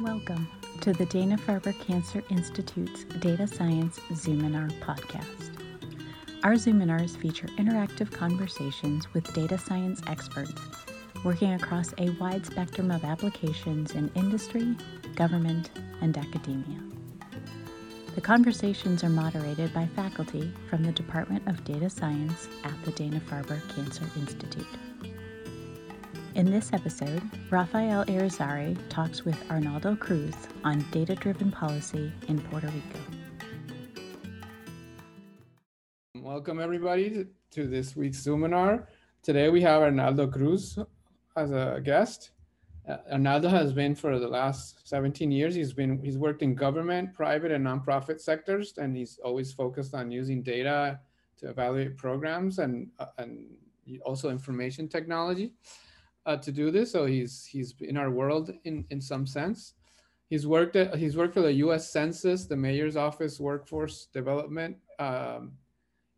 Welcome to the Dana Farber Cancer Institute's Data Science Zoominar podcast. Our Zoominars feature interactive conversations with data science experts working across a wide spectrum of applications in industry, government, and academia. The conversations are moderated by faculty from the Department of Data Science at the Dana Farber Cancer Institute. In this episode, Rafael Irizarry talks with Arnaldo Cruz on data driven policy in Puerto Rico. Welcome, everybody, to this week's Zoominar. Today we have Arnaldo Cruz as a guest. Uh, Arnaldo has been for the last 17 years. He's been he's worked in government, private, and nonprofit sectors, and he's always focused on using data to evaluate programs and uh, and also information technology uh, to do this. So he's he's in our world in in some sense. He's worked at, he's worked for the U.S. Census, the Mayor's Office Workforce Development um,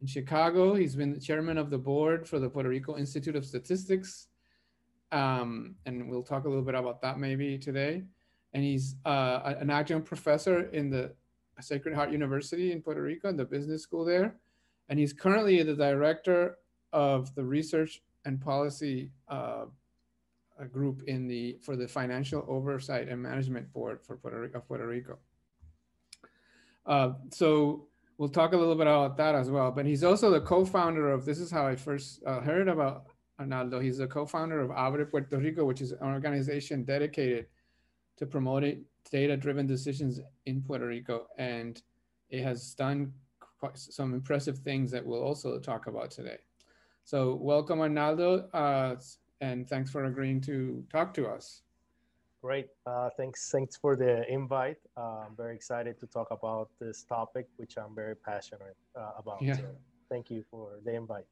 in Chicago. He's been the chairman of the board for the Puerto Rico Institute of Statistics, um, and we'll talk a little bit about that maybe today. And he's uh, an adjunct professor in the Sacred Heart University in Puerto Rico, in the business school there, and he's currently the director of the research and policy uh, a group in the for the Financial Oversight and Management Board for Puerto Rico. Puerto Rico. Uh, so we'll talk a little bit about that as well. But he's also the co-founder of. This is how I first uh, heard about Arnaldo. He's the co-founder of Abre Puerto Rico, which is an organization dedicated to promoting data-driven decisions in Puerto Rico, and it has done some impressive things that we'll also talk about today. So welcome, Arnaldo. Uh, and thanks for agreeing to talk to us. Great. Uh, thanks. Thanks for the invite. Uh, I'm very excited to talk about this topic, which I'm very passionate uh, about. Yeah. So thank you for the invite.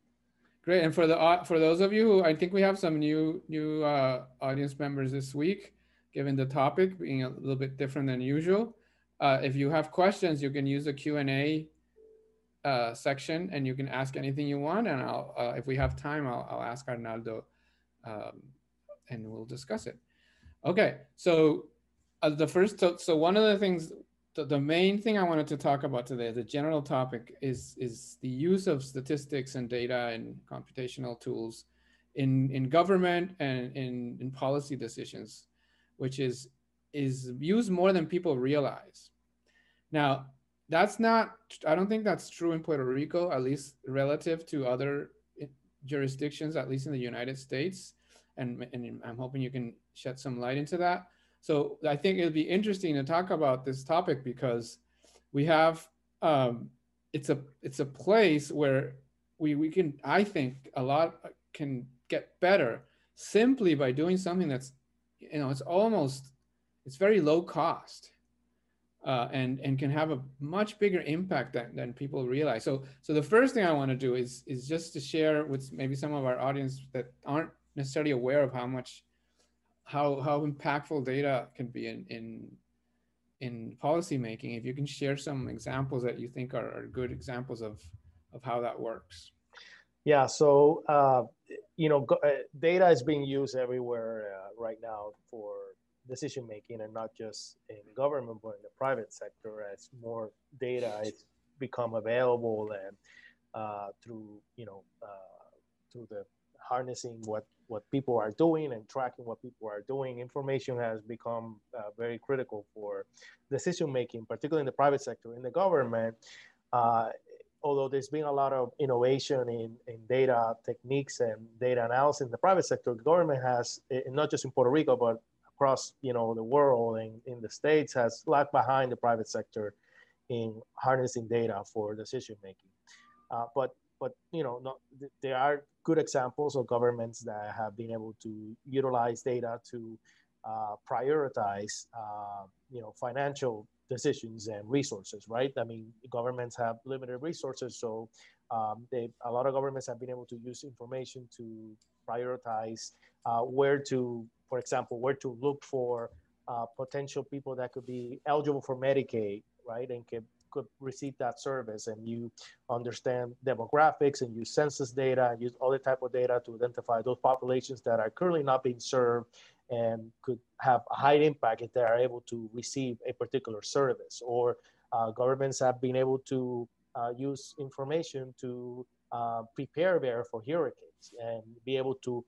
Great. And for the uh, for those of you who I think we have some new new uh, audience members this week, given the topic being a little bit different than usual. Uh, if you have questions, you can use the Q and A section, and you can ask anything you want. And I'll, if we have time, I'll, I'll ask Arnaldo um, and we'll discuss it. Okay, so uh, the first, so one of the things, the, the main thing I wanted to talk about today, the general topic is, is the use of statistics and data and computational tools in, in government and in, in policy decisions, which is, is used more than people realize. Now, that's not, I don't think that's true in Puerto Rico, at least relative to other jurisdictions, at least in the United States. And, and I'm hoping you can shed some light into that. So I think it'll be interesting to talk about this topic because we have um, it's a it's a place where we we can I think a lot can get better simply by doing something that's you know it's almost it's very low cost uh, and and can have a much bigger impact than, than people realize. So so the first thing I want to do is is just to share with maybe some of our audience that aren't necessarily aware of how much how how impactful data can be in in in policy making. If you can share some examples that you think are, are good examples of of how that works. Yeah. So uh, you know, uh, data is being used everywhere uh, right now for decision making and not just in government but in the private sector as more data is become available and uh, through you know uh, through the harnessing what what people are doing and tracking what people are doing information has become uh, very critical for decision making particularly in the private sector. In the government uh, although there's been a lot of innovation in, in data techniques and data analysis in the private sector, the government has, not just in Puerto Rico, but across you know the world and in the states has lagged behind the private sector in harnessing data for decision making. Uh, but but you know not, there are good examples of governments that have been able to utilize data to uh, prioritize uh, you know financial decisions and resources right i mean governments have limited resources so um, they a lot of governments have been able to use information to prioritize uh, where to for example, where to look for uh, potential people that could be eligible for Medicaid, right, and could, could receive that service. And you understand demographics and use census data and use other type of data to identify those populations that are currently not being served and could have a high impact if they are able to receive a particular service. Or uh, governments have been able to uh, use information to uh, prepare there for hurricanes and be able to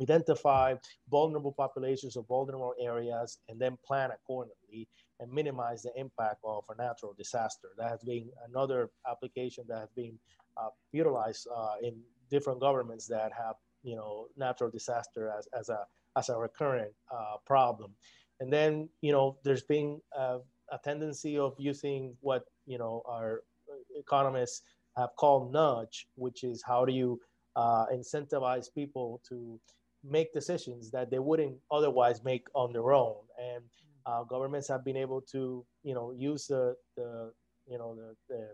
identify vulnerable populations or vulnerable areas and then plan accordingly and minimize the impact of a natural disaster. That has been another application that has been uh, utilized uh, in different governments that have, you know, natural disaster as, as a as a recurrent uh, problem. And then, you know, there's been a tendency of using what, you know, our economists have called nudge, which is how do you uh, incentivize people to make decisions that they wouldn't otherwise make on their own. And uh, governments have been able to, you know, use the, the you know, the, the,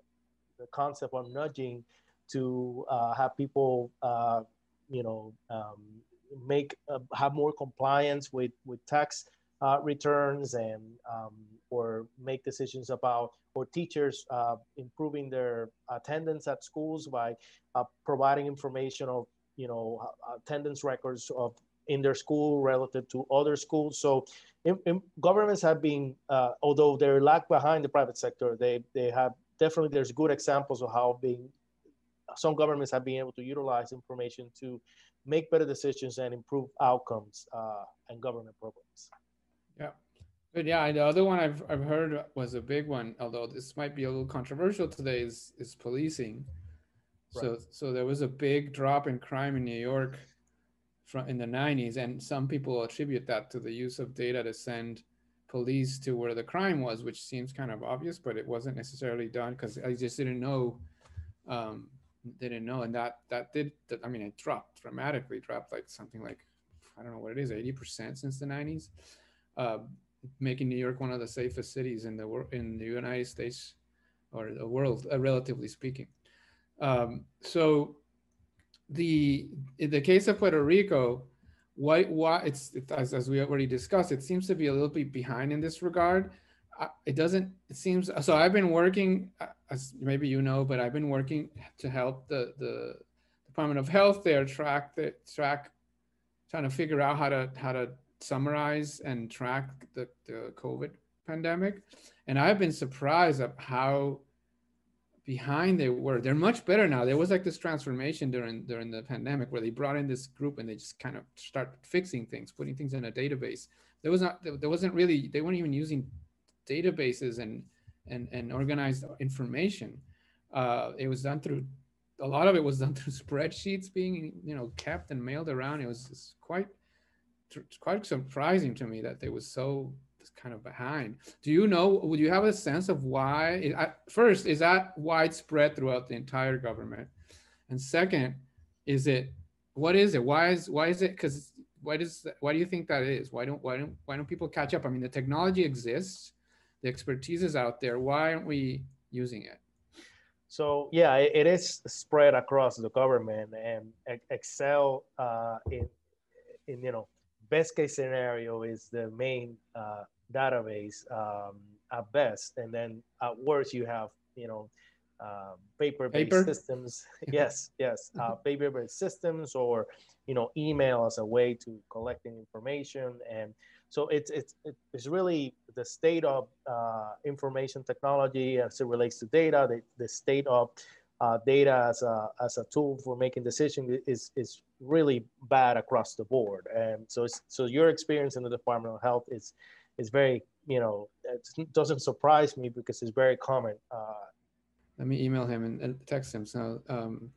the concept of nudging to uh, have people, uh, you know, um, make uh, have more compliance with with tax uh, returns and um, or make decisions about or teachers uh, improving their attendance at schools by providing information of you know attendance records of in their school relative to other schools. So in, in governments have been, uh, although they're lag behind the private sector, they they have definitely there's good examples of how being some governments have been able to utilize information to make better decisions and improve outcomes uh, and government programs. Yeah. But yeah, the other one I've, I've heard was a big one, although this might be a little controversial today, is, is policing. So, so there was a big drop in crime in New York from in the 90s, and some people attribute that to the use of data to send police to where the crime was, which seems kind of obvious, but it wasn't necessarily done because I just didn't know um, didn't know, and that that did. That, I mean, it dropped dramatically. Dropped like something like I don't know what it is, eighty percent since the nineties, uh, making New York one of the safest cities in the world in the United States or the world, uh, relatively speaking. Um, so the in the case of Puerto Rico, why why it's it, as, as we already discussed, it seems to be a little bit behind in this regard. It doesn't it seems so i've been working uh, as maybe you know but i've been working to help the the department of health there track the track trying to figure out how to how to summarize and track the, the covid pandemic. And i've been surprised at how behind they were they're much better now there was like this transformation during during the pandemic where they brought in this group and they just kind of start fixing things putting things in a database there was not there wasn't really they weren't even using databases and and, and organized information. Uh, it was done through a lot of it was done through spreadsheets being you know kept and mailed around. It was quite quite surprising to me that they was so kind of behind. Do you know? Would you have a sense of why? First, is that widespread throughout the entire government? And second, is it what is it? Why is why is it? Because why does why do you think that is? Why don't why don't why don't people catch up? I mean, the technology exists the expertise is out there. Why aren't we using it? So yeah, it is spread across the government, and Excel uh, in in you know best case scenario is the main uh, database um, at best, and then at worst you have you know uh, paper-based paper? systems. yes, yes, uh, paper-based systems, or you know email as a way to collecting information and so it's it's it's really the state of uh, information technology as it relates to data, the, the state of uh, data as a, as a tool for making decisions is, is really bad across the board. And so, so your experience in the Department of Health is, is very, you know, it doesn't surprise me because it's very common. Uh, Let me email him and, and text him. So, um,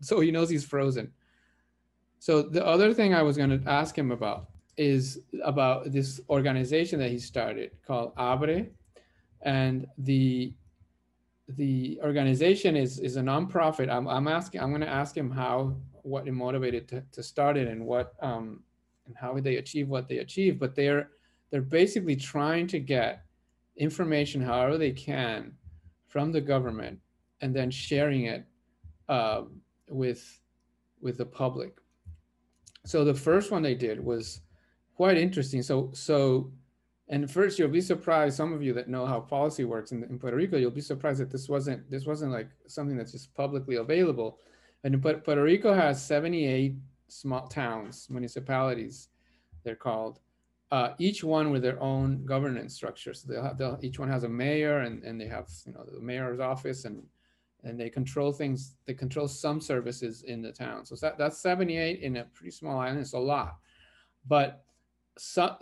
so he knows he's frozen. So the other thing I was going to ask him about is about this organization that he started called Abre, and the the organization is is a nonprofit. I'm, I'm asking. I'm going to ask him how what motivated to, to start it and what um, and how they achieve what they achieve. But they're they're basically trying to get information however they can from the government and then sharing it uh, with with the public. So the first one they did was quite interesting. So, so, and first you'll be surprised. Some of you that know how policy works in, in Puerto Rico, you'll be surprised that this wasn't this wasn't like something that's just publicly available. And Puerto Rico has 78 small towns, municipalities, they're called, uh, each one with their own governance structure. So they'll have, they'll, each one has a mayor and, and they have, you know, the mayor's office and, and they control things, they control some services in the town. So that, that's 78 in a pretty small island, it's a lot. But so,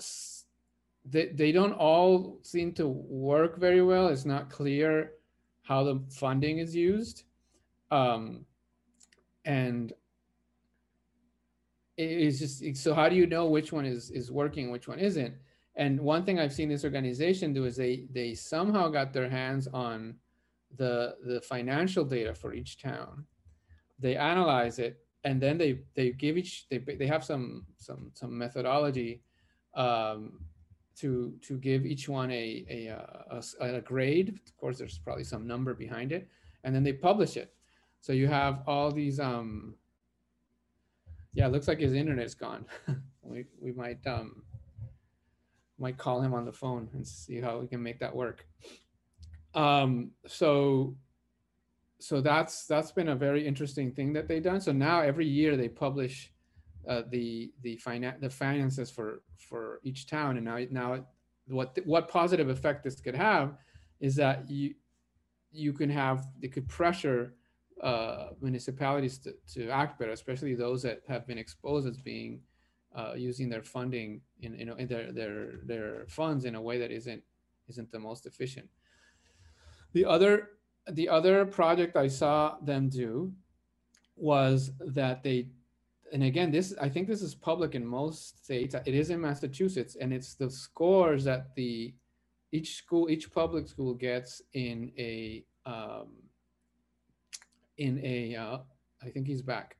they, they don't all seem to work very well. It's not clear how the funding is used. Um, and it's just so how do you know which one is is working which one isn't? And one thing i've seen this organization do is they they somehow got their hands on the the financial data for each town. They analyze it and then they they give each they, they have some some some methodology um, to to give each one a, a a, a grade. Of course there's probably some number behind it and then they publish it so you have all these um yeah, it looks like his internet's gone. we we might um might call him on the phone and see how we can make that work. Um, so so that's that's been a very interesting thing that they've done. So now every year they publish uh, the the finan- the finances for for each town, and now now what what positive effect this could have is that you you can have it could pressure uh, municipalities to, to act better, especially those that have been exposed as being uh, using their funding in, you know, in their, their, their funds in a way that isn't, isn't the most efficient. The other, the other project I saw them do was that they, and again, this, I think this is public in most states. It is in Massachusetts and it's the scores that the, each school, each public school gets in a, um, in a, uh, I think he's back.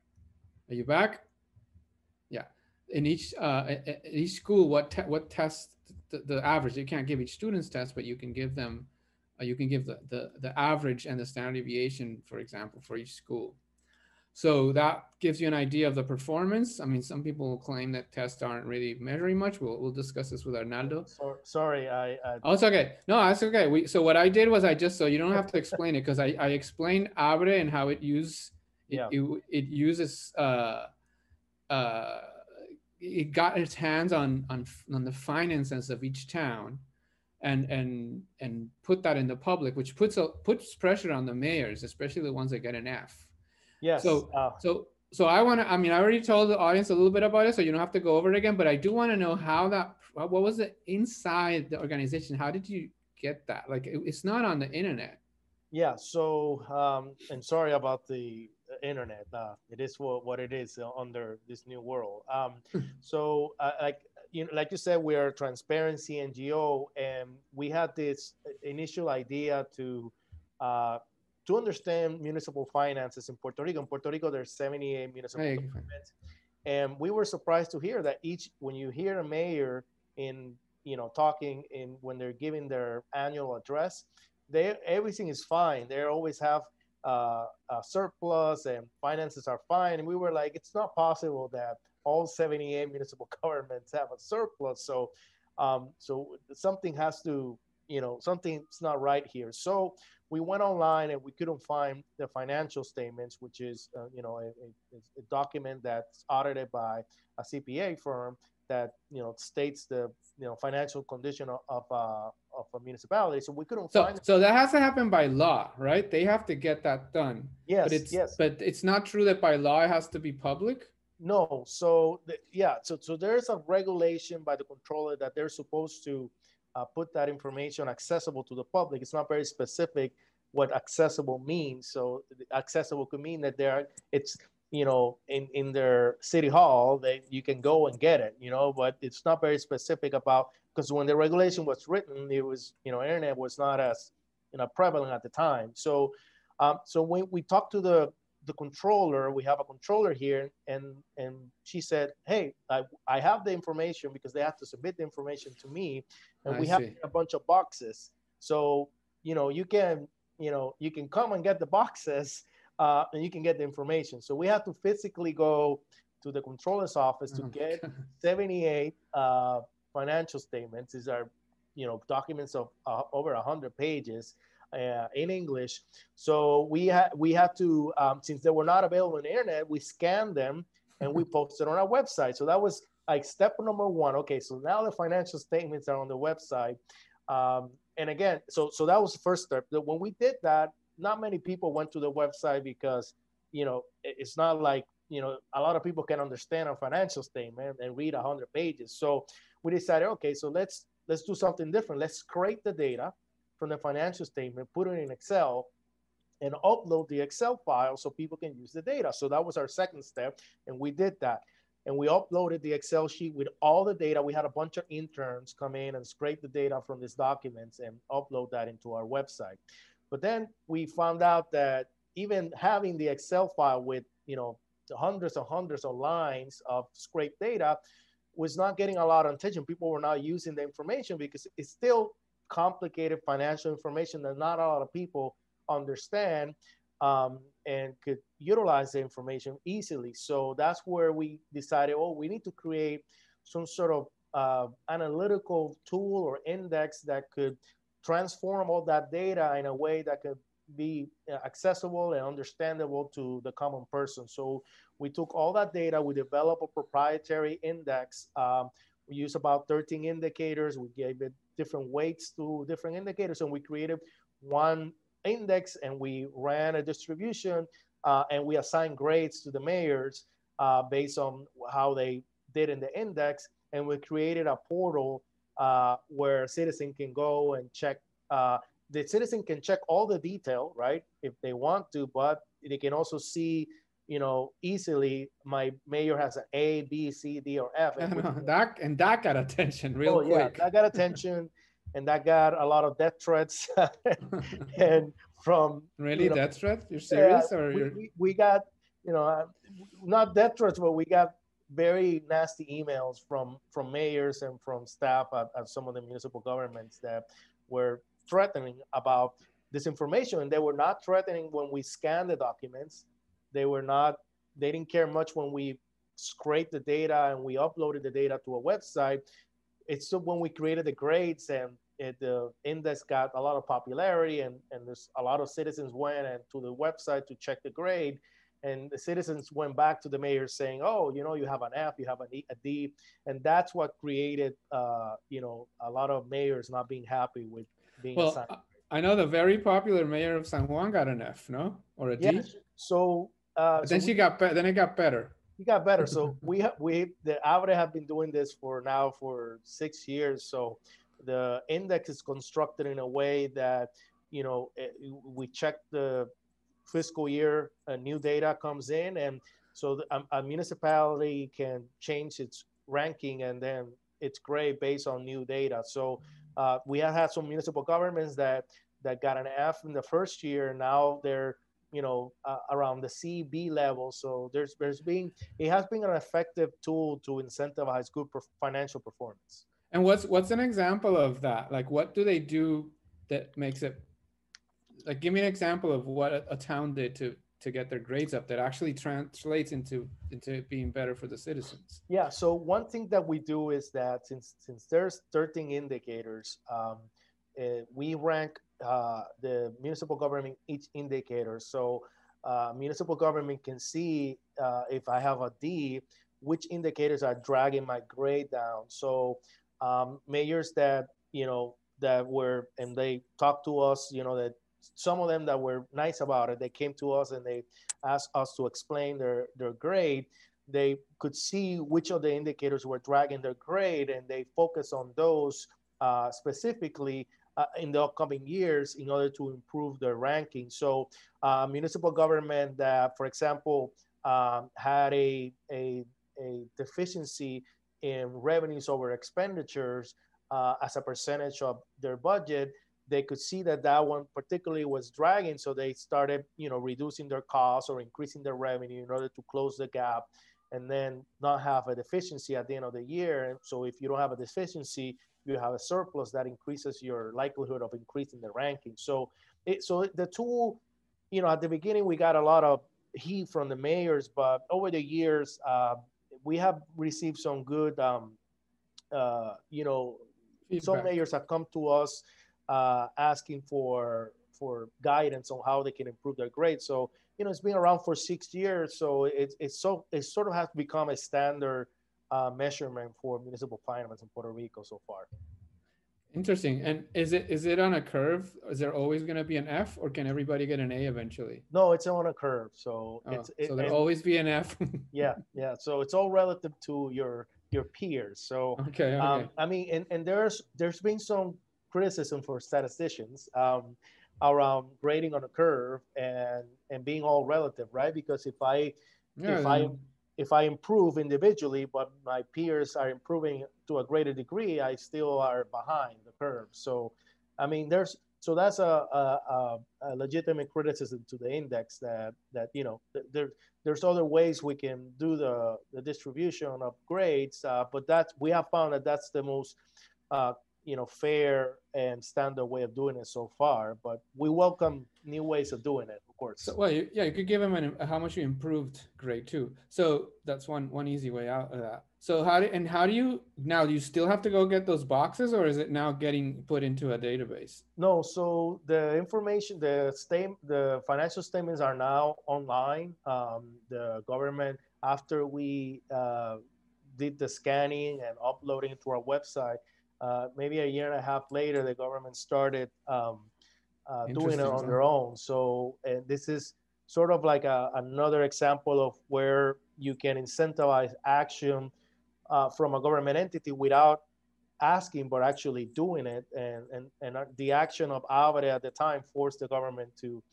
Are you back? Yeah. In each uh, each school, what te- what test the, the, average? You can't give each student's test, but you can give them, uh, you can give the, the the average and the standard deviation, for example, for each school. So that gives you an idea of the performance. I mean, some people claim that tests aren't really measuring much. We'll, we'll discuss this with Arnaldo. So, sorry, I, I, Oh, it's okay. No, that's okay. We so what I did was I just so you don't have to explain it because I, I explained Abre and how it use it, Yeah. it, it uses uh uh it got its hands on on on the finances of each town and and and put that in the public which puts a puts pressure on the mayors especially the ones that get an F yes. So- uh, so, so I want to, I mean, I already told the audience a little bit about it, so you don't have to go over it again, but I do want to know how that, what was it inside the organization? How did you get that? Like, it- it's not on the internet. Yeah. So, um, and sorry about the internet. Uh, it is what, what it is uh, under this new world. Um, so, uh, like you know, like you said, we are a transparency NGO, and we had this initial idea to uh, to understand municipal finances in Puerto Rico. In Puerto Rico, there's 78 municipal Hey, governments, and we were surprised to hear that each when you hear a mayor in you know talking in when they're giving their annual address they everything is fine. They always have uh, a surplus and finances are fine. And we were like, it's not possible that all 78 municipal governments have a surplus. So, um, so something has to, you know, something's not right here. So we went online and we couldn't find the financial statements, which is, uh, you know, a, a, a document that's audited by a CPA firm that you know states the you know financial condition of of, uh, of a municipality. So we couldn't So, find. so that has to happen by law, right? They have to get that done. yes, But it's, yes. but it's not true that by law it has to be public. No, so the, yeah, so so there's a regulation by the controller that they're supposed to uh, put that information accessible to the public. It's not very specific what accessible means. So accessible could mean that there it's you know in in their city hall that you can go and get it, you know, but it's not very specific about because when the regulation was written, it was you know internet was not as you know prevalent at the time. So um, so when we talked to the the controller, we have a controller here, and and she said, "Hey, I, I have the information because they have to submit the information to me, and I we have a bunch of boxes. So you know, you can you know you can come and get the boxes, uh, and you can get the information. So we have to physically go to the controller's office to Oh, get God. 78 uh, financial statements. These are, you know, documents of uh, over 100 pages uh, in English. So we had we had to, um, since they were not available on the internet, we scanned them and we posted on our website. So that was like step number one. Okay, so now the financial statements are on the website. Um, and again, so so that was the first step. When we did that, not many people went to the website because you know it's not like you know a lot of people can understand a financial statement and read 100 pages. So we decided, okay, so let's let's do something different. Let's scrape the data from the financial statement, put it in Excel, and upload the Excel file so people can use the data. So that was our second step, and we did that. And we uploaded the Excel sheet with all the data. We had a bunch of interns come in and scrape the data from these documents and upload that into our website. But then we found out that even having the Excel file with you know hundreds and hundreds of lines of scraped data was not getting a lot of attention. People were not using the information because it's still complicated financial information that not a lot of people understand um, and could utilize the information easily. So that's where we decided, oh, we need to create some sort of uh, analytical tool or index that could transform all that data in a way that could be uh, accessible and understandable to the common person. So we took all that data, we developed a proprietary index. Um, we used about 13 indicators. We gave it different weights to different indicators, and we created one index and we ran a distribution uh, and we assigned grades to the mayors uh, based on how they did in the index. And we created a portal uh, where a citizen can go and check. Uh, the citizen can check all the detail, right, if they want to, but they can also see, you know, easily my mayor has an A, B, C, D, or F. And, that and that got attention real oh, quick. Yeah, that got attention and that got a lot of death threats and from really you know, death threats you're serious or we, we, we, got you know uh, not death threats but we got very nasty emails from from mayors and from staff at, at some of the municipal governments that were threatening about this information and they were not threatening when we scanned the documents they were not they didn't care much when we scraped the data and we uploaded the data to a website. It's when we created the grades and it, the index got a lot of popularity and, and there's a lot of citizens went and to the website to check the grade. And the citizens went back to the mayor saying oh you know you have an f you have a d. And that's what created uh, you know a lot of mayors not being happy with being well, assigned. I know the very popular mayor of San Juan got an F, no, or a D. Yeah, so uh, then so she we, got better. then it got better he got better. So we have we the Abre have been doing this for now for six years. So the index is constructed in a way that you know it, eh, we check the fiscal year, uh, new data comes in, and so the, a, a municipality can change its ranking and then it's great based on new data. So uh, we have had some municipal governments that that got an F in the first year. Now they're you know uh, around the CB level. So there's there's been it has been an effective tool to incentivize good financial performance. And what's what's an example of that? Like what do they do that makes it like give me an example of what a, a town did to to get their grades up that actually translates into into being better for the citizens yeah so one thing that we do is that since since there's 13 indicators um, uh, we rank uh, the municipal government each indicator. So uh, municipal government can see uh, if I have a D, which indicators are dragging my grade down. So um, mayors that you know that were and they talked to us, you know that some of them that were nice about it, they came to us and they asked us to explain their their grade. They could see which of the indicators were dragging their grade, and they focus on those uh, specifically uh, in the upcoming years in order to improve their ranking. So, uh, municipal government that, for example, um, had a, a, a, deficiency in revenues over expenditures uh, as a percentage of their budget, they could see that that one particularly was dragging. So they started, you know, reducing their costs or increasing their revenue in order to close the gap and then not have a deficiency at the end of the year. So if you don't have a deficiency, you have a surplus that increases your likelihood of increasing the ranking. So, it, so the tool, you know, at the beginning we got a lot of heat from the mayors, but over the years uh, we have received some good, um, uh, you know, Feedback. some mayors have come to us uh, asking for for guidance on how they can improve their grades. So, you know, it's been around for six years, so it's it's so it sort of has become a standard uh, measurement for municipal finance in Puerto Rico so far. Interesting. And is it is it on a curve? Is there always going to be an F, or can everybody get an A eventually? No, it's on a curve. So Oh, it's so there'll always be an F. yeah, yeah. So it's all relative to your your peers. So okay. Okay. um, I mean, and, and there's there's been some criticism for statisticians um, around grading on a curve and and being all relative, right? Because if I yeah, if I if I improve individually, but my peers are improving to a greater degree, I still are behind the curve. So, I mean, there's so that's a, a, a, legitimate criticism to the index that that you know th- there there's other ways we can do the the distribution of grades, uh, but that we have found that that's the most uh, you know fair and standard way of doing it so far. But we welcome new ways of doing it, course. So, well, you, yeah, you could give them an, how much you improved grade too. So that's one one easy way out of that. So how do and how do you now? Do you still have to go get those boxes, or is it now getting put into a database? No, so the information, the state, the financial statements are now online. Um, the government, after we uh, did the scanning and uploading to our website, uh, maybe a year and a half later, the government started um, uh, doing it on their own. So, and this is sort of like a, another example of where you can incentivize action uh, from a government entity without asking but actually doing it and and and uh, the action of Abre at the time forced the government to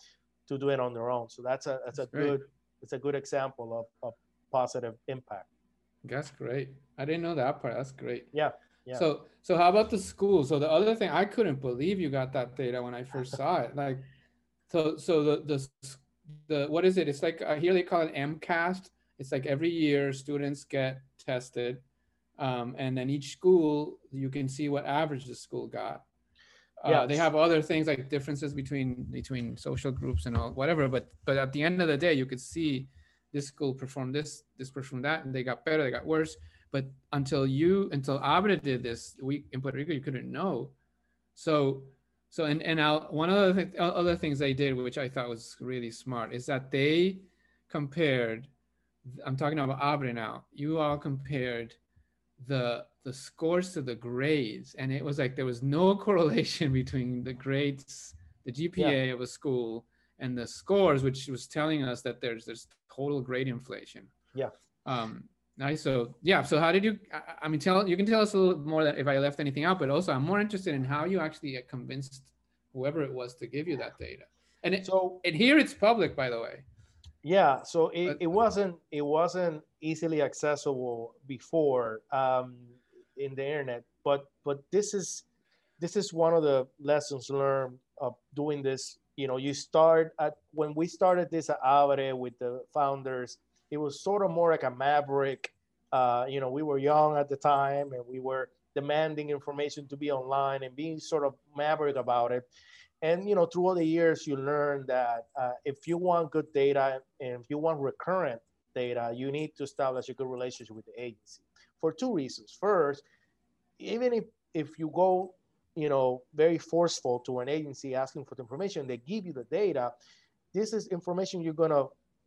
to do it on their own so that's a that's, That's a great. good it's a good example of, of positive impact That's great. I didn't know that part. That's great. yeah yeah So so how about the school? So the other thing I couldn't believe you got that data when I first saw it. Like so so the the the what is it? It's like uh, here they call it MCAS. It's like every year students get tested. Um, and then each school you can see what average the school got. Uh, they have other things like differences between between social groups and all whatever, but but at the end of the day, you could see this school performed this, this performed that, and they got better, they got worse but until you until Abre did this we in Puerto Rico you couldn't know. So so and and I'll, one of the th- other things they did which I thought was really smart is that they compared I'm talking about Abre now you all compared the the scores to the grades and it was like there was no correlation between the grades the GPA of a school and the scores which was telling us that there's there's total grade inflation. Yeah. um Nice. So yeah. So how did you? I- mean, tell you can tell us a little more that if I left anything out, but also I'm more interested in how you actually convinced whoever it was to give you that data. And it, so and here it's public, by the way. yeah so it, But- it wasn't it wasn't easily accessible before um, in the internet but but this is this is one of the lessons learned of doing this you know you start at when we started this at Abre with the founders it was sort of more like a maverick uh, you know we were young at the time and we were demanding information to be online and being sort of maverick about it. And you know through all the years you learn that uh, if you want good data and if you want recurrent data you need to establish a good relationship with the agency for two reasons. First even if if you go you know very forceful to an agency asking for the information they give you the data this is information you're going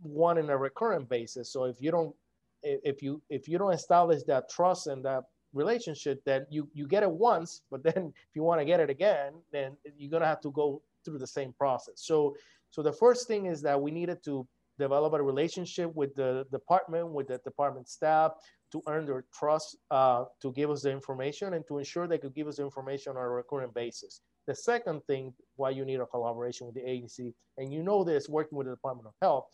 want in a recurrent basis. So if you don't if you if you don't establish that trust and that relationship then you you get it once but then if you want to get it again then you're to have to go through the same process. So so the first thing is that we needed to develop a relationship with the department with the department staff to earn their trust uh, to give us the information and to ensure they could give us information on a recurrent basis. The second thing why you need a collaboration with the agency and you know this working with the department of health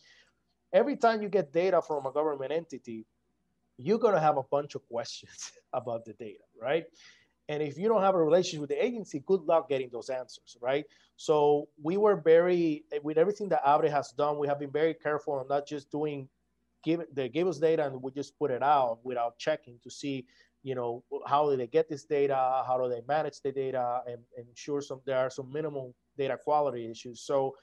every time you get data from a government entity you're going to have a bunch of questions about the data, right? And if you don't have a relationship with the agency, good luck getting those answers, right? So we were very, with everything that Abre has done, we have been very careful on not just doing, give they give us data and we just put it out without checking to see, you know, how do they get this data, how do they manage the data, and, and ensure some there are some minimal data quality issues. So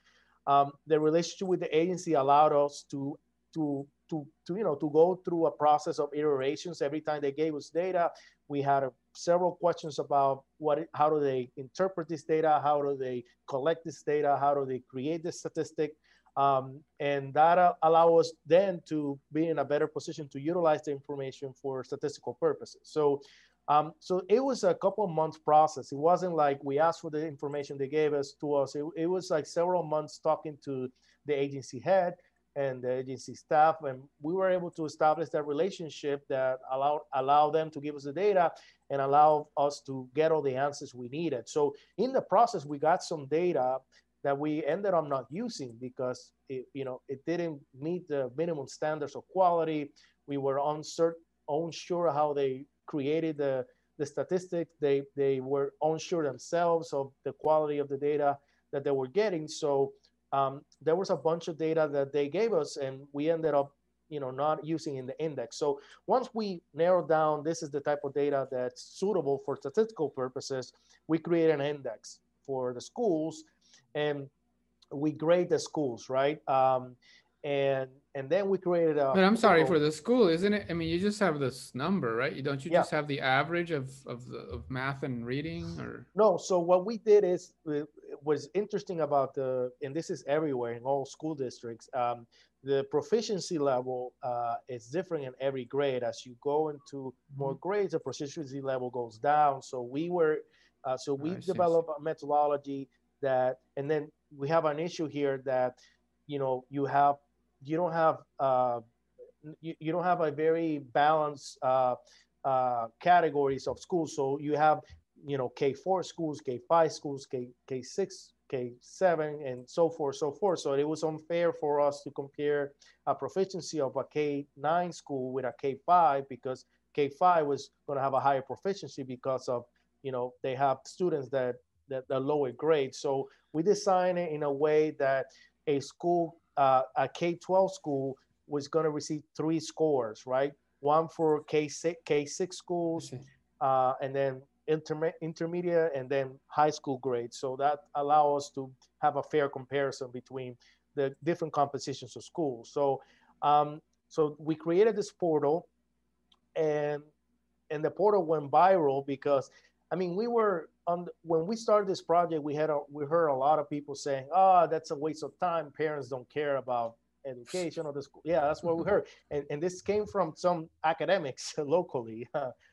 um, the relationship with the agency allowed us to to to, to you know to go through a process of iterations. Every time they gave us data we had a, several questions about what how do they interpret this data? How do they collect this data? How do they create this statistic? Um, and that uh, allow us then to be in a better position to utilize the information for statistical purposes. So, um, so it was a couple months process. It wasn't like we asked for the information they gave us to us. It, it was like several months talking to the agency head and the agency staff, and we were able to establish that relationship that allowed allow them to give us the data and allow us to get all the answers we needed. So in the process, we got some data that we ended up not using because it, you know it didn't meet the minimum standards of quality. We were uncertain, unsure how they created the the statistics. They they were unsure themselves of the quality of the data that they were getting. So um, there was a bunch of data that they gave us, and we ended up you know not using in the index. So once we narrowed down, this is the type of data that's suitable for statistical purposes. We create an index for the schools and we grade the schools, right? Um, and and then we created a. But I'm sorry for the school, isn't it? I mean, you just have this number, right? You don't you yeah. just have the average of of the of math and reading, or no? So what we did is was interesting about the, and this is everywhere in all school districts. Um, the proficiency level uh, is different in every grade. As you go into more mm-hmm. grades, the proficiency level goes down. So we were, uh, so we oh, developed a methodology that and then we have an issue here that you know you have you don't have uh, you, you don't have a very balanced uh, uh, categories of schools so you have you know k4 schools k5 schools k k6 k7 and so forth so forth so it was unfair for us to compare a proficiency of a k9 school with a k5 because k5 was going to have a higher proficiency because of you know they have students that the, the lower grade. So we designed it in a way that a school, uh, a K-12 school was going to receive three scores, right? One for K6, K6 schools, uh, and then interme- intermediate and then high school grades. So that allow us to have a fair comparison between the different compositions of schools. So, um, so we created this portal, and and the portal went viral because, I mean, we were on the, when we started this project, we had a, we heard a lot of people saying, "Oh, that's a waste of time. Parents don't care about education or the school." Yeah, that's what we heard, and and this came from some academics locally.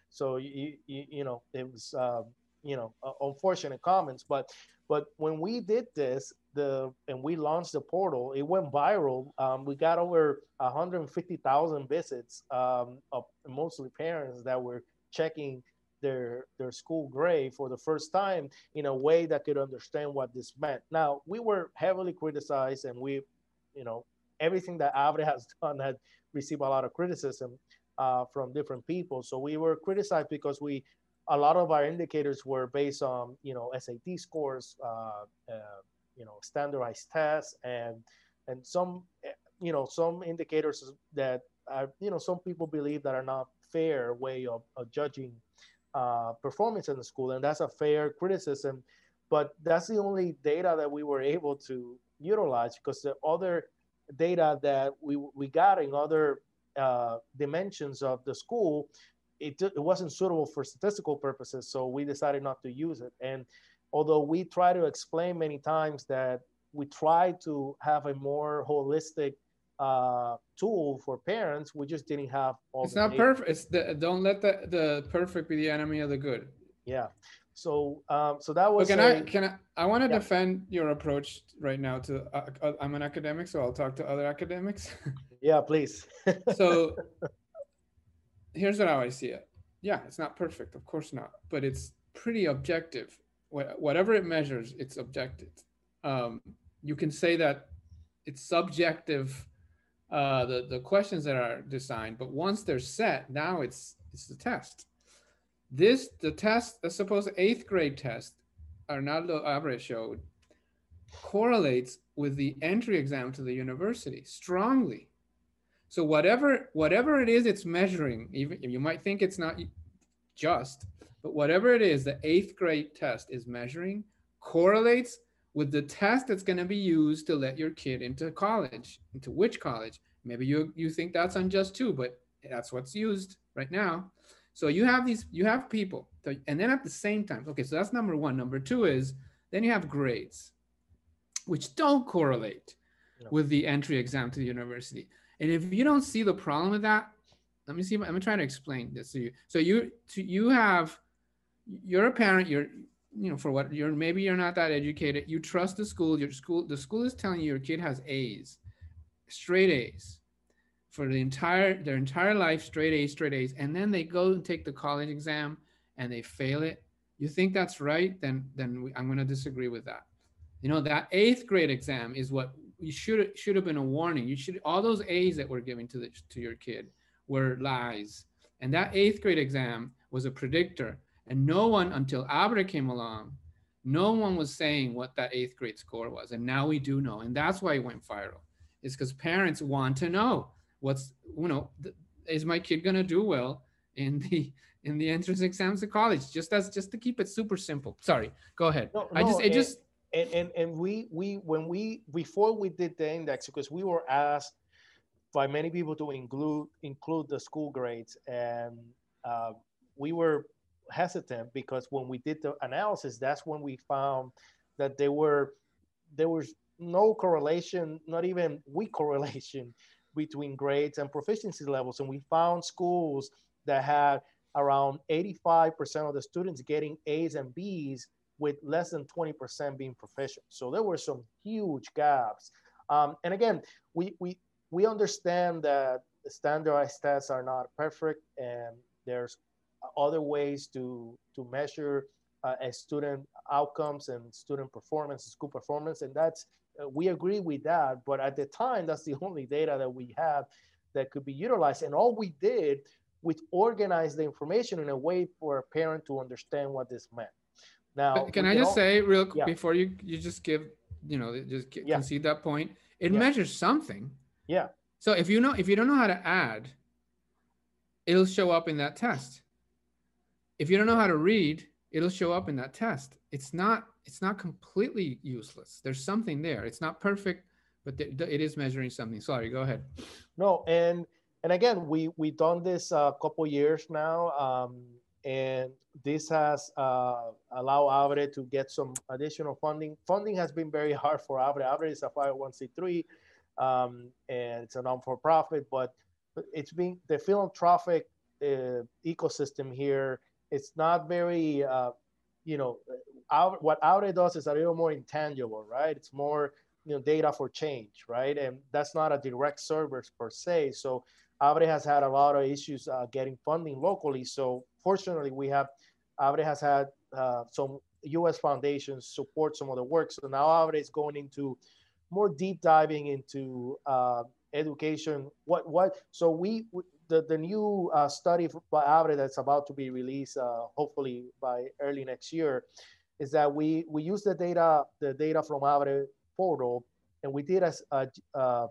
so you, you, you know it was uh, you know unfortunate comments, but but when we did this, the and we launched the portal, it went viral. Um, we got over 150,000 visits um, of mostly parents that were checking their their school grade for the first time in a way that could understand what this meant. Now we were heavily criticized, and we, you know, everything that Abre has done had received a lot of criticism uh, from different people. So we were criticized because we a lot of our indicators were based on you know SAT scores, uh, uh, you know standardized tests, and and some you know some indicators that are you know some people believe that are not fair way of, of judging uh, performance in the school, and that's a fair criticism. But that's the only data that we were able to utilize because the other data that we, we got in other uh, dimensions of the school, it, it wasn't suitable for statistical purposes. So we decided not to use it. And although we try to explain many times that we try to have a more holistic uh, tool for parents. We just didn't have all. It's not data. perfect. It's the don't let the the perfect be the enemy of the good. Yeah. So um, so that was. But can a, I can I I want to yeah. defend your approach right now to uh, uh, I'm an academic, so I'll talk to other academics. yeah, please. so here's what how I see it. Yeah, it's not perfect, of course not, but it's pretty objective. Whatever it measures, it's objective. Um, you can say that it's subjective uh, the, the questions that are designed, but once they're set, now it's it's the test. This the test, the supposed eighth grade test, Arnaldo Abre showed, correlates with the entry exam to the university strongly. So whatever whatever it is it's measuring, even you might think it's not just, but whatever it is, the eighth grade test is measuring correlates with the test that's going to be used to let your kid into college, into which college. Maybe you you think that's unjust too, but that's what's used right now. So you have these, you have people, and then at the same time, okay, so that's number one. Number two is then you have grades, which don't correlate. With the entry exam to the university. And if you don't see the problem with that, let me see. Let me try to explain this to you. So you to, you have you're a parent. You're you know for what you're maybe you're not that educated. You trust the school. Your school the school is telling you your kid has A's, straight A's, for the entire their entire life, straight A's, straight A's, and then they go and take the college exam and they fail it. You think that's right? Then then we, I'm going to disagree with that. You know that eighth grade exam is what you should should have been a warning. You should all those A's that we're giving to the to your kid were lies, and that eighth grade exam was a predictor. And no one until Abre came along, no one was saying what that eighth grade score was, and now we do know, and that's why it went viral. Is because parents want to know what's you know is my kid gonna do well in the in the entrance exams to college? Just as just to keep it super simple. Sorry, go ahead. No, I just no, it and- just and and and we we when we before we did the index because we were asked by many people to include include the school grades and uh, we were hesitant because when we did the analysis that's when we found that there were there was no correlation not even weak correlation between grades and proficiency levels and we found schools that had around 85% of the students getting a's and b's with less than 20% being proficient. So there were some huge gaps. Um, and again, we, we, we understand that standardized tests are not perfect and there's other ways to, to measure uh, a student outcomes and student performance, school performance. And that's, uh, we agree with that. But at the time, that's the only data that we have that could be utilized. And all we did, was organize the information in a way for a parent to understand what this meant. Now, can I just all- say real quick Yeah. before you you just give you know just Yeah. concede that point? It Yeah. measures something. Yeah. So if you know if you don't know how to add, it'll show up in that test. If you don't know how to read, it'll show up in that test. It's not it's not completely useless. There's something there. It's not perfect, but th- th- it is measuring something. Sorry, go ahead. No, and and again, we we done this a couple years now, um, and this has uh, allowed Abre to get some additional funding. Funding has been very hard for Abre. Abre is a 501c3, um, and it's a non-for-profit, but it's been the philanthropic uh, ecosystem here. It's not very, uh, you know, our, what Abre does is a little more intangible, right? It's more you know data for change right? And that's not a direct service per se. So abre has had a lot of issues uh, getting funding locally. So fortunately we have abre has had uh, some us foundations support some of the work. So now abre is going into more deep diving into uh, education. What what so we the, the new uh, study by abre that's about to be released uh, hopefully by early next year is that we we use the data the data from abre portal, and we did a, a, a,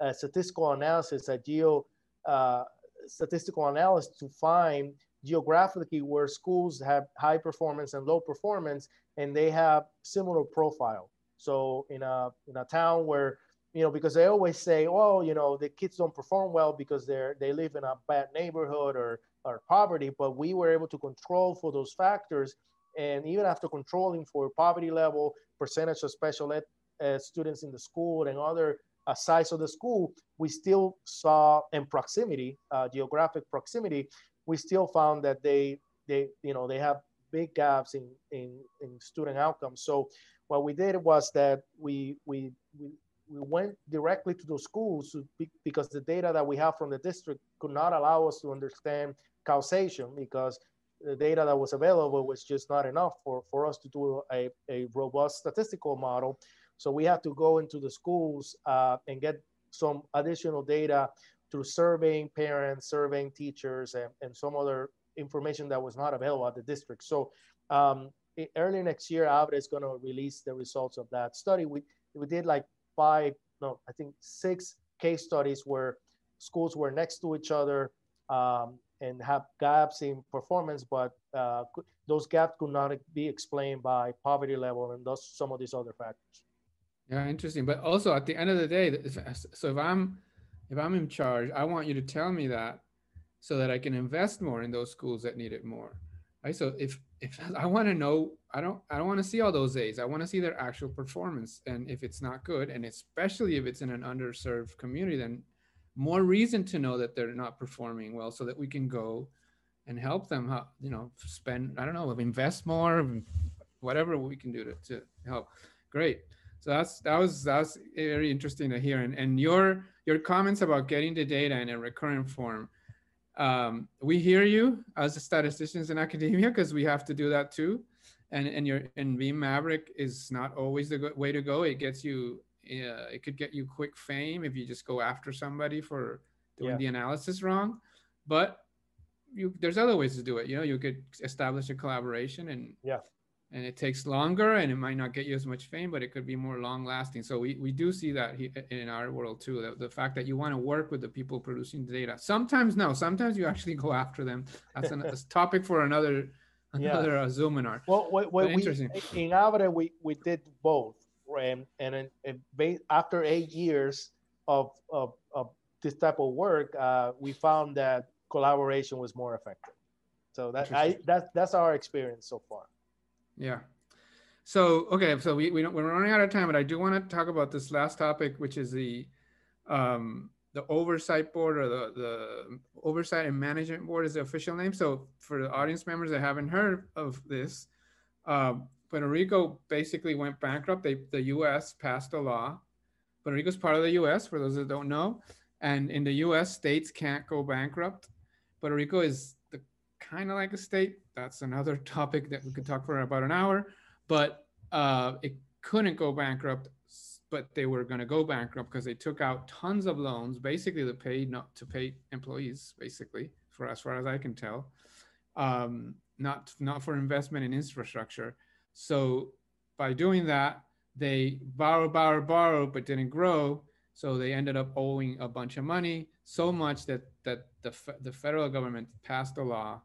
a statistical analysis, a geo uh, statistical analysis to find geographically where schools have high performance and low performance, and they have similar profile. So in a in a town where you know because they always say, oh, you know, the kids don't perform well because they're they live in a bad neighborhood or or poverty, but we were able to control for those factors. And even after controlling for poverty level, percentage of special ed uh, students in the school and other uh, size of the school, we still saw in proximity, uh, geographic proximity, we still found that they, they, you know, they have big gaps in, in, in student outcomes. So what we did was that we, we, we, we went directly to those schools because the data that we have from the district could not allow us to understand causation because the data that was available was just not enough for, for us to do a, a robust statistical model. So we had to go into the schools uh, and get some additional data through surveying parents, surveying teachers, and, and some other information that was not available at the district. So um, early next year, Abre is going to release the results of that study. We, we did like five, no, I think six case studies where schools were next to each other um, and have gaps in performance, but uh, those gaps could not be explained by poverty level and thus some of these other factors. Yeah, interesting. But also at the end of the day, if, so if I'm if I'm in charge, I want you to tell me that so that I can invest more in those schools that need it more. Right? So if if I want to know, I don't I don't want to see all those A's. I want to see their actual performance. And if it's not good, and especially if it's in an underserved community, then more reason to know that they're not performing well, so that we can go and help them. You know, spend I don't know, invest more, whatever we can do to, to help. Great. So that's that was that's very interesting to hear. And and your your comments about getting the data in a recurrent form um, we hear you as statisticians in academia because we have to do that too. And and your and Veeam Maverick is not always the way to go. It gets you, uh, it could get you quick fame if you just go after somebody for doing yeah. the analysis wrong. But you there's other ways to do it. You know, you could establish a collaboration and yeah and it takes longer and it might not get you as much fame but it could be more long lasting so we, we do see that in our world too the, the fact that you want to work with the people producing the data. Sometimes no sometimes you actually go after them. That's a topic for another another yeah. uh, Zoominar. well what, what interesting. We, in Abre we, we did both and, and, and after eight years of, of, of this type of work uh, we found that collaboration was more effective. So that I, that, that's our experience so far yeah. So okay, so we, we we're running out of time, but I do want to talk about this last topic, which is the um, the oversight board or the the oversight and management board is the official name. So for the audience members that haven't heard of this, um, Puerto Rico basically went bankrupt. They, the U.S. passed a law. Puerto Rico is part of the U.S. For those that don't know, and in the U.S., states can't go bankrupt. Puerto Rico is kind of like a state. That's another topic that we could talk for about an hour. But uh, it couldn't go bankrupt, but they were going to go bankrupt because they took out tons of loans, basically to pay not to pay employees, basically, for as far as I can tell, um, not not for investment in infrastructure. So by doing that, they borrow, borrow, borrow, but didn't grow. So they ended up owing a bunch of money, so much that that the, the federal government passed a law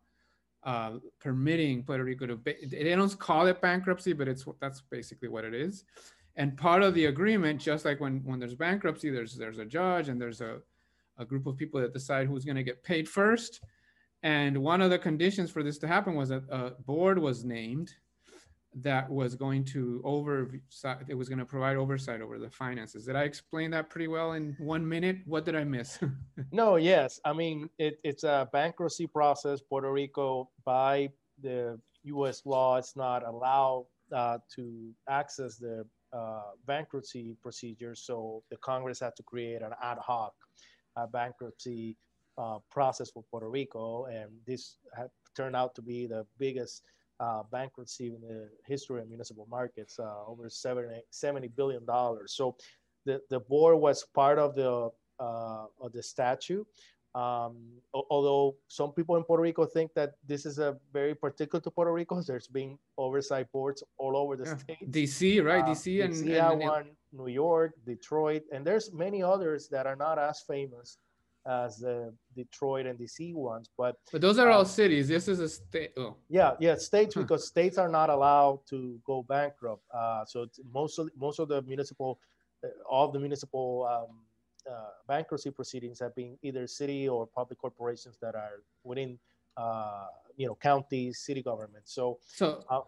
uh, permitting Puerto Rico to, they don't call it bankruptcy, but it's that's basically what it is. And part of the agreement, just like when, when there's bankruptcy, there's there's a judge and there's a, a group of people that decide who's going to get paid first. And one of the conditions for this to happen was that a board was named that was going to over it was going to provide oversight over the finances. Did i explain that pretty well in one minute? What did i miss? No yes. I mean it, it's a bankruptcy process. Puerto rico by the us law it's not allowed uh, to access the uh, bankruptcy procedure so the congress had to create an ad hoc uh, bankruptcy uh, process for puerto rico and this had turned out to be the biggest uh, bankruptcy in the history of municipal markets, uh, over 70, $70 billion. So the, the board was part of the, uh, of the statute. Um, although some people in Puerto Rico think that this is a very particular to Puerto Rico, there's been oversight boards all over the yeah. state. DC, right? DC and, DC and, and, New York, Detroit, and there's many others that are not as famous as the Detroit and DC ones. But but those are um, all cities. This is a state. Oh. Yeah, yeah, states because states are not allowed to go bankrupt. Uh, so most of most of the municipal, uh, all the municipal um, uh, bankruptcy proceedings have been either city or public corporations that are within, uh, you know, counties, city governments. So so uh,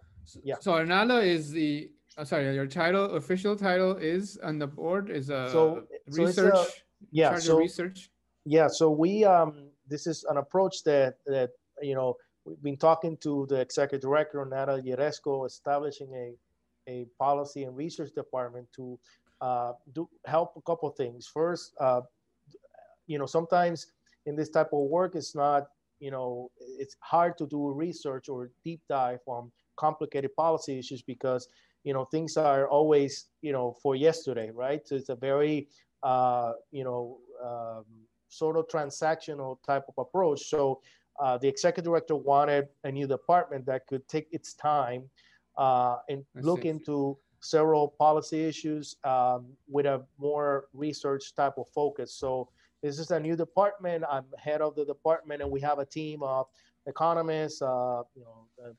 yeah. So Arnaldo is the. Oh, sorry, your title, official title is on the board is a so, research. So yeah, so research yeah, so we um, this is an approach that that you know we've been talking to the executive director Natalie Jaresko, establishing a a policy and research department to uh, do help a couple things. First, uh, you know, sometimes in this type of work, it's not you know it's hard to do research or deep dive on complicated policy issues because you know things are always you know for yesterday, right? So it's a very uh, you know um, sort of transactional type of approach. So uh, the executive director wanted a new department that could take its time uh, and I look see. into several policy issues um, with a more research type of focus. So this is a new department. I'm head of the department, and we have a team of economists, uh, you know,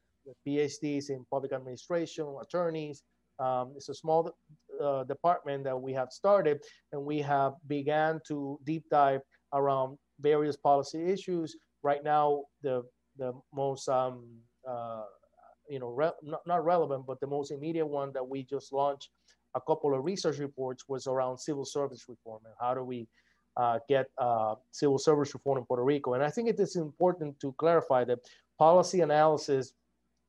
PhDs in public administration, attorneys. Um, it's a small uh, department that we have started, and we have began to deep dive around various policy issues. Right now, the the most um, uh, you know, re- not, not relevant, but the most immediate one that we just launched a couple of research reports was around civil service reform and how do we uh, get uh, civil service reform in Puerto Rico. And I think it is important to clarify that policy analysis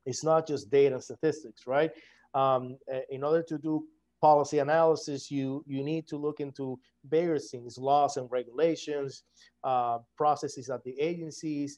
is not just data and statistics, right? Um, in order to do policy analysis, you you need to look into various things, laws and regulations, uh, processes at the agencies,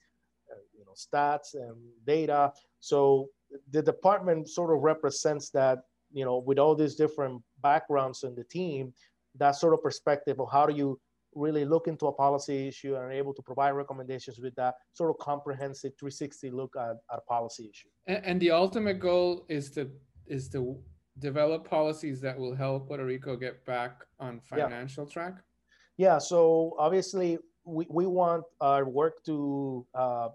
uh, you know, stats and data. So the department sort of represents that, you know, with all these different backgrounds in the team, that sort of perspective of how do you really look into a policy issue and are able to provide recommendations with that sort of comprehensive 360 look at, at a policy issue. And, and the ultimate goal is to is to develop policies that will help Puerto Rico get back on financial yeah. track. Yeah. So obviously, we, we want our work to uh,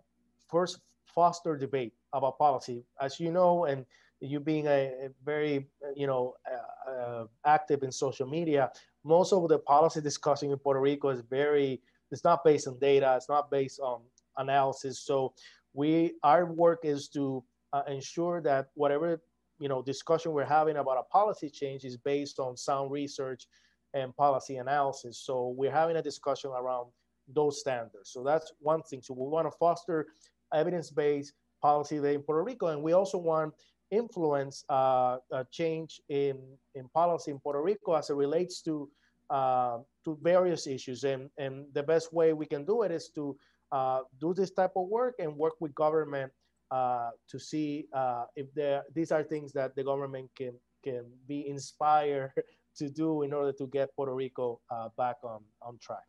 first foster debate about policy. As you know, and you being a, a very you know uh, uh, active in social media, most of the policy discussion in Puerto Rico is very it's not based on data, it's not based on analysis. So we our work is to uh, ensure that whatever you know discussion we're having about a policy change is based on sound research and policy analysis. So we're having a discussion around those standards. So that's one thing. So we want to foster evidence-based policy in Puerto Rico, and we also want influence uh, change in, in policy in Puerto Rico as it relates to uh, to various issues. And, and the best way we can do it is to uh, do this type of work and work with government uh, to see uh, if there these are things that the government can can be inspired to do in order to get Puerto Rico uh, back on on track.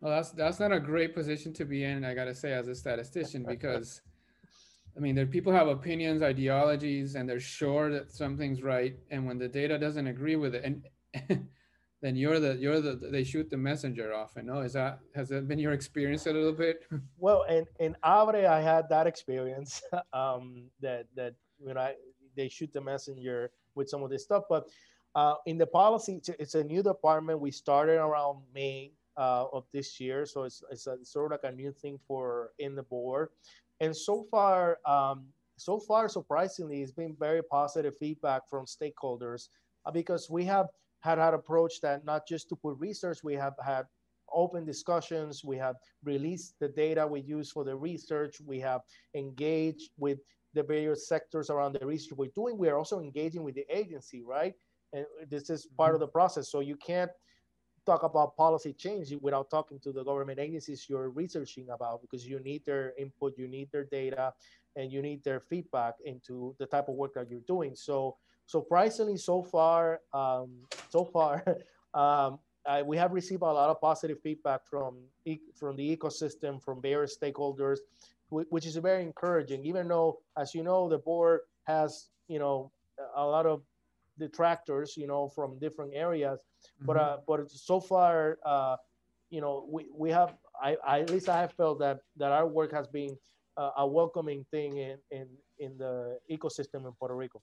Well, that's that's not a great position to be in. I gotta say, as a statistician, because I mean, there people have opinions, ideologies, and they're sure that something's right, and when the data doesn't agree with it, and then you're the you're the they shoot the messenger often. No, is that has that been your experience a little bit? Well, in in Abre, I had that experience um, that that when I they shoot the messenger with some of this stuff, but uh, in the policy, it's, a new department. We started around May uh, of this year, so it's it's a, sort of like a new thing for in the board, and so far. Um, so far, surprisingly, it's been very positive feedback from stakeholders uh, because we have had had approached that not just to put research, we have had open discussions, we have released the data we use for the research, we have engaged with the various sectors around the research we're doing. We are also engaging with the agency, right? And this is part of mm-hmm. the process. So you can't talk about policy change without talking to the government agencies you're researching about because you need their input, you need their data, and you need their feedback into the type of work that you're doing. So surprisingly, so far, um, so far, um, I, we have received a lot of positive feedback from from the ecosystem, from various stakeholders, which is very encouraging. Even though, as you know, the board has you know a lot of detractors, you know, from different areas, mm-hmm. but uh, but so far, uh, you know, we, we have I, I, at least I have felt that that our work has been uh, a welcoming thing in, in in the ecosystem in Puerto Rico.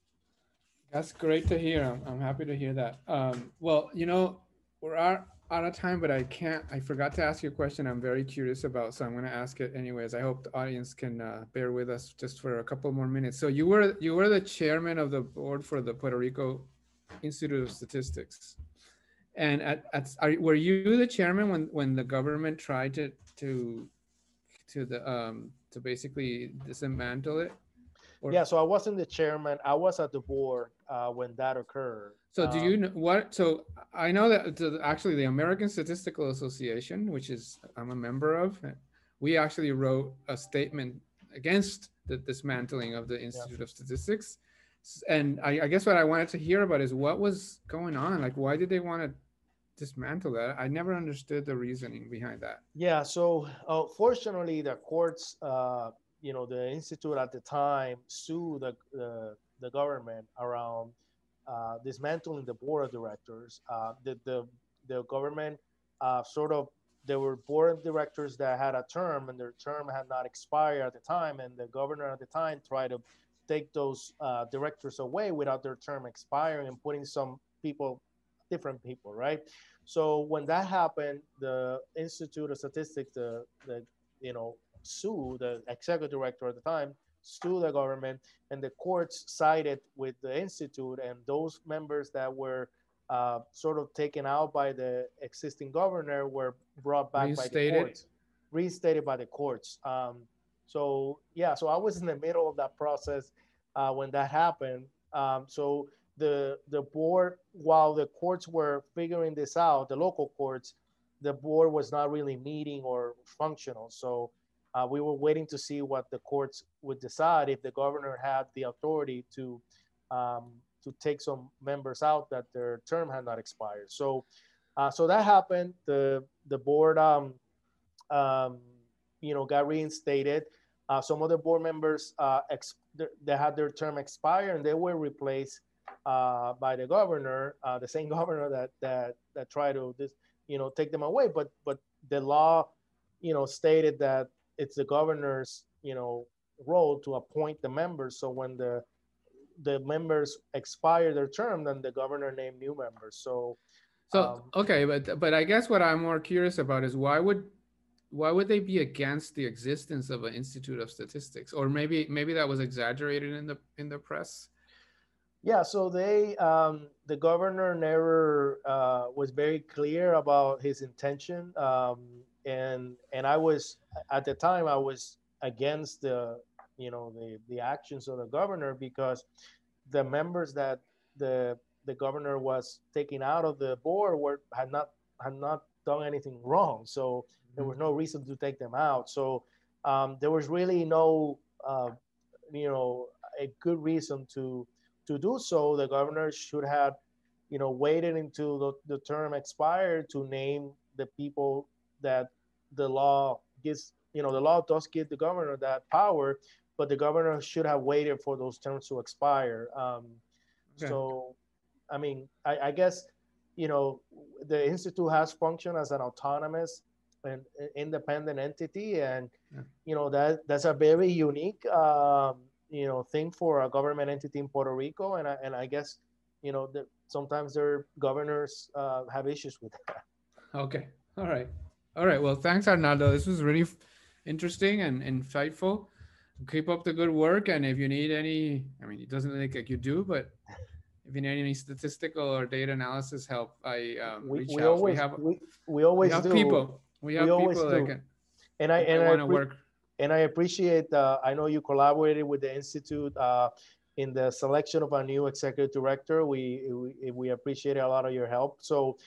That's great to hear. I'm, I'm happy to hear that. Um, well, you know, we're out, out of time, but I can't, I forgot to ask you a question I'm very curious about. So I'm going to ask it anyways. I hope the audience can uh, bear with us just for a couple more minutes. So you were, you were the chairman of the board for the Puerto Rico Institute of Statistics. And at, at are, were you the chairman when, when the government tried to, to, to the, um, to basically dismantle it? Or, yeah, so I wasn't the chairman. I was at the board uh, when that occurred. So do you um, know what? So I know that the, actually the American Statistical Association, which is I'm a member of, we actually wrote a statement against the dismantling of the Institute yeah. of Statistics. And I, I, guess what I wanted to hear about is what was going on. Like, why did they want to dismantle that? I never understood the reasoning behind that. Yeah. So uh, fortunately, the courts uh, you know the institute at the time sued the the, the government around uh, dismantling the board of directors. Uh, the, the the government uh, sort of there were board of directors that had a term and their term had not expired at the time, and the governor at the time tried to take those uh, directors away without their term expiring and putting some people, different people, right? So when that happened, the Institute of Statistics, the the you know Sue, the executive director at the time, sue the government, and the courts sided with the institute, and those members that were uh, sort of taken out by the existing governor were brought back by the courts, reinstated by the courts. Um, so yeah, so I was in the middle of that process uh, when that happened. Um, so the the board, while the courts were figuring this out, the local courts, the board was not really meeting or functional. So uh, we were waiting to see what the courts would decide if the governor had the authority to um, to take some members out that their term had not expired. So uh, so that happened. The the board um, um, you know got reinstated. Uh, some other board members uh, ex- they had their term expire and they were replaced uh, by the governor, uh, the same governor that that that tried to this, you know, take them away. But but the law, you know, stated that it's the governor's, you know, role to appoint the members. So when the the members expire their term, then the governor named new members. So So Um, okay, but but I guess what I'm more curious about is why would why would they be against the existence of an Institute of Statistics? Or maybe maybe that was exaggerated in the in the press. Yeah, so they, um, the governor never uh, was very clear about his intention, um, and and I was at the time I was against the, you know, the the actions of the governor because the members that the the governor was taking out of the board were had not had not done anything wrong, so there was no reason to take them out. So um, there was really no, uh, you know, a good reason to to do so, the governor should have, you know, waited until the, the term expired to name the people that the law gives, you know, the law does give the governor that power, but the governor should have waited for those terms to expire. Um, Okay. So, I mean, I, I guess, you know, the institute has functioned as an autonomous and independent entity, and Yeah. you know that that's a very unique um, you know thing for a government entity in Puerto Rico, and I, and I guess you know that sometimes their governors uh, have issues with that. Okay. All right. All right. Well, thanks, Arnaldo. This was really interesting and insightful. Keep up the good work. And if you need any, I mean, it doesn't look like you do, but if you need any statistical or data analysis help, I um, We, reach we out. always we have, we, we we have do. people. We have always people that do. can, and I and I work. and I appreciate. Uh, I know you collaborated with the institute uh, in the selection of our new executive director. We we, we appreciate a lot of your help. So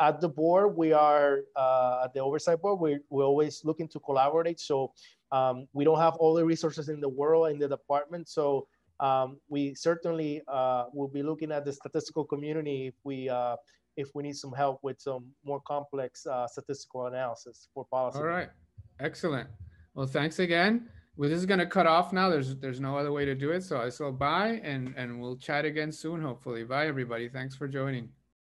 at the board, we are uh, at the oversight board. We we're always looking to collaborate. So um, we don't have all the resources in the world in the department. So um, we certainly uh, will be looking at the statistical community if we uh, if we need some help with some more complex uh, statistical analysis for policy. All right. Excellent. Well, thanks again. Well, this is going to cut off now. There's there's no other way to do it. So I so bye and and we'll chat again soon, hopefully. Bye, everybody. Thanks for joining.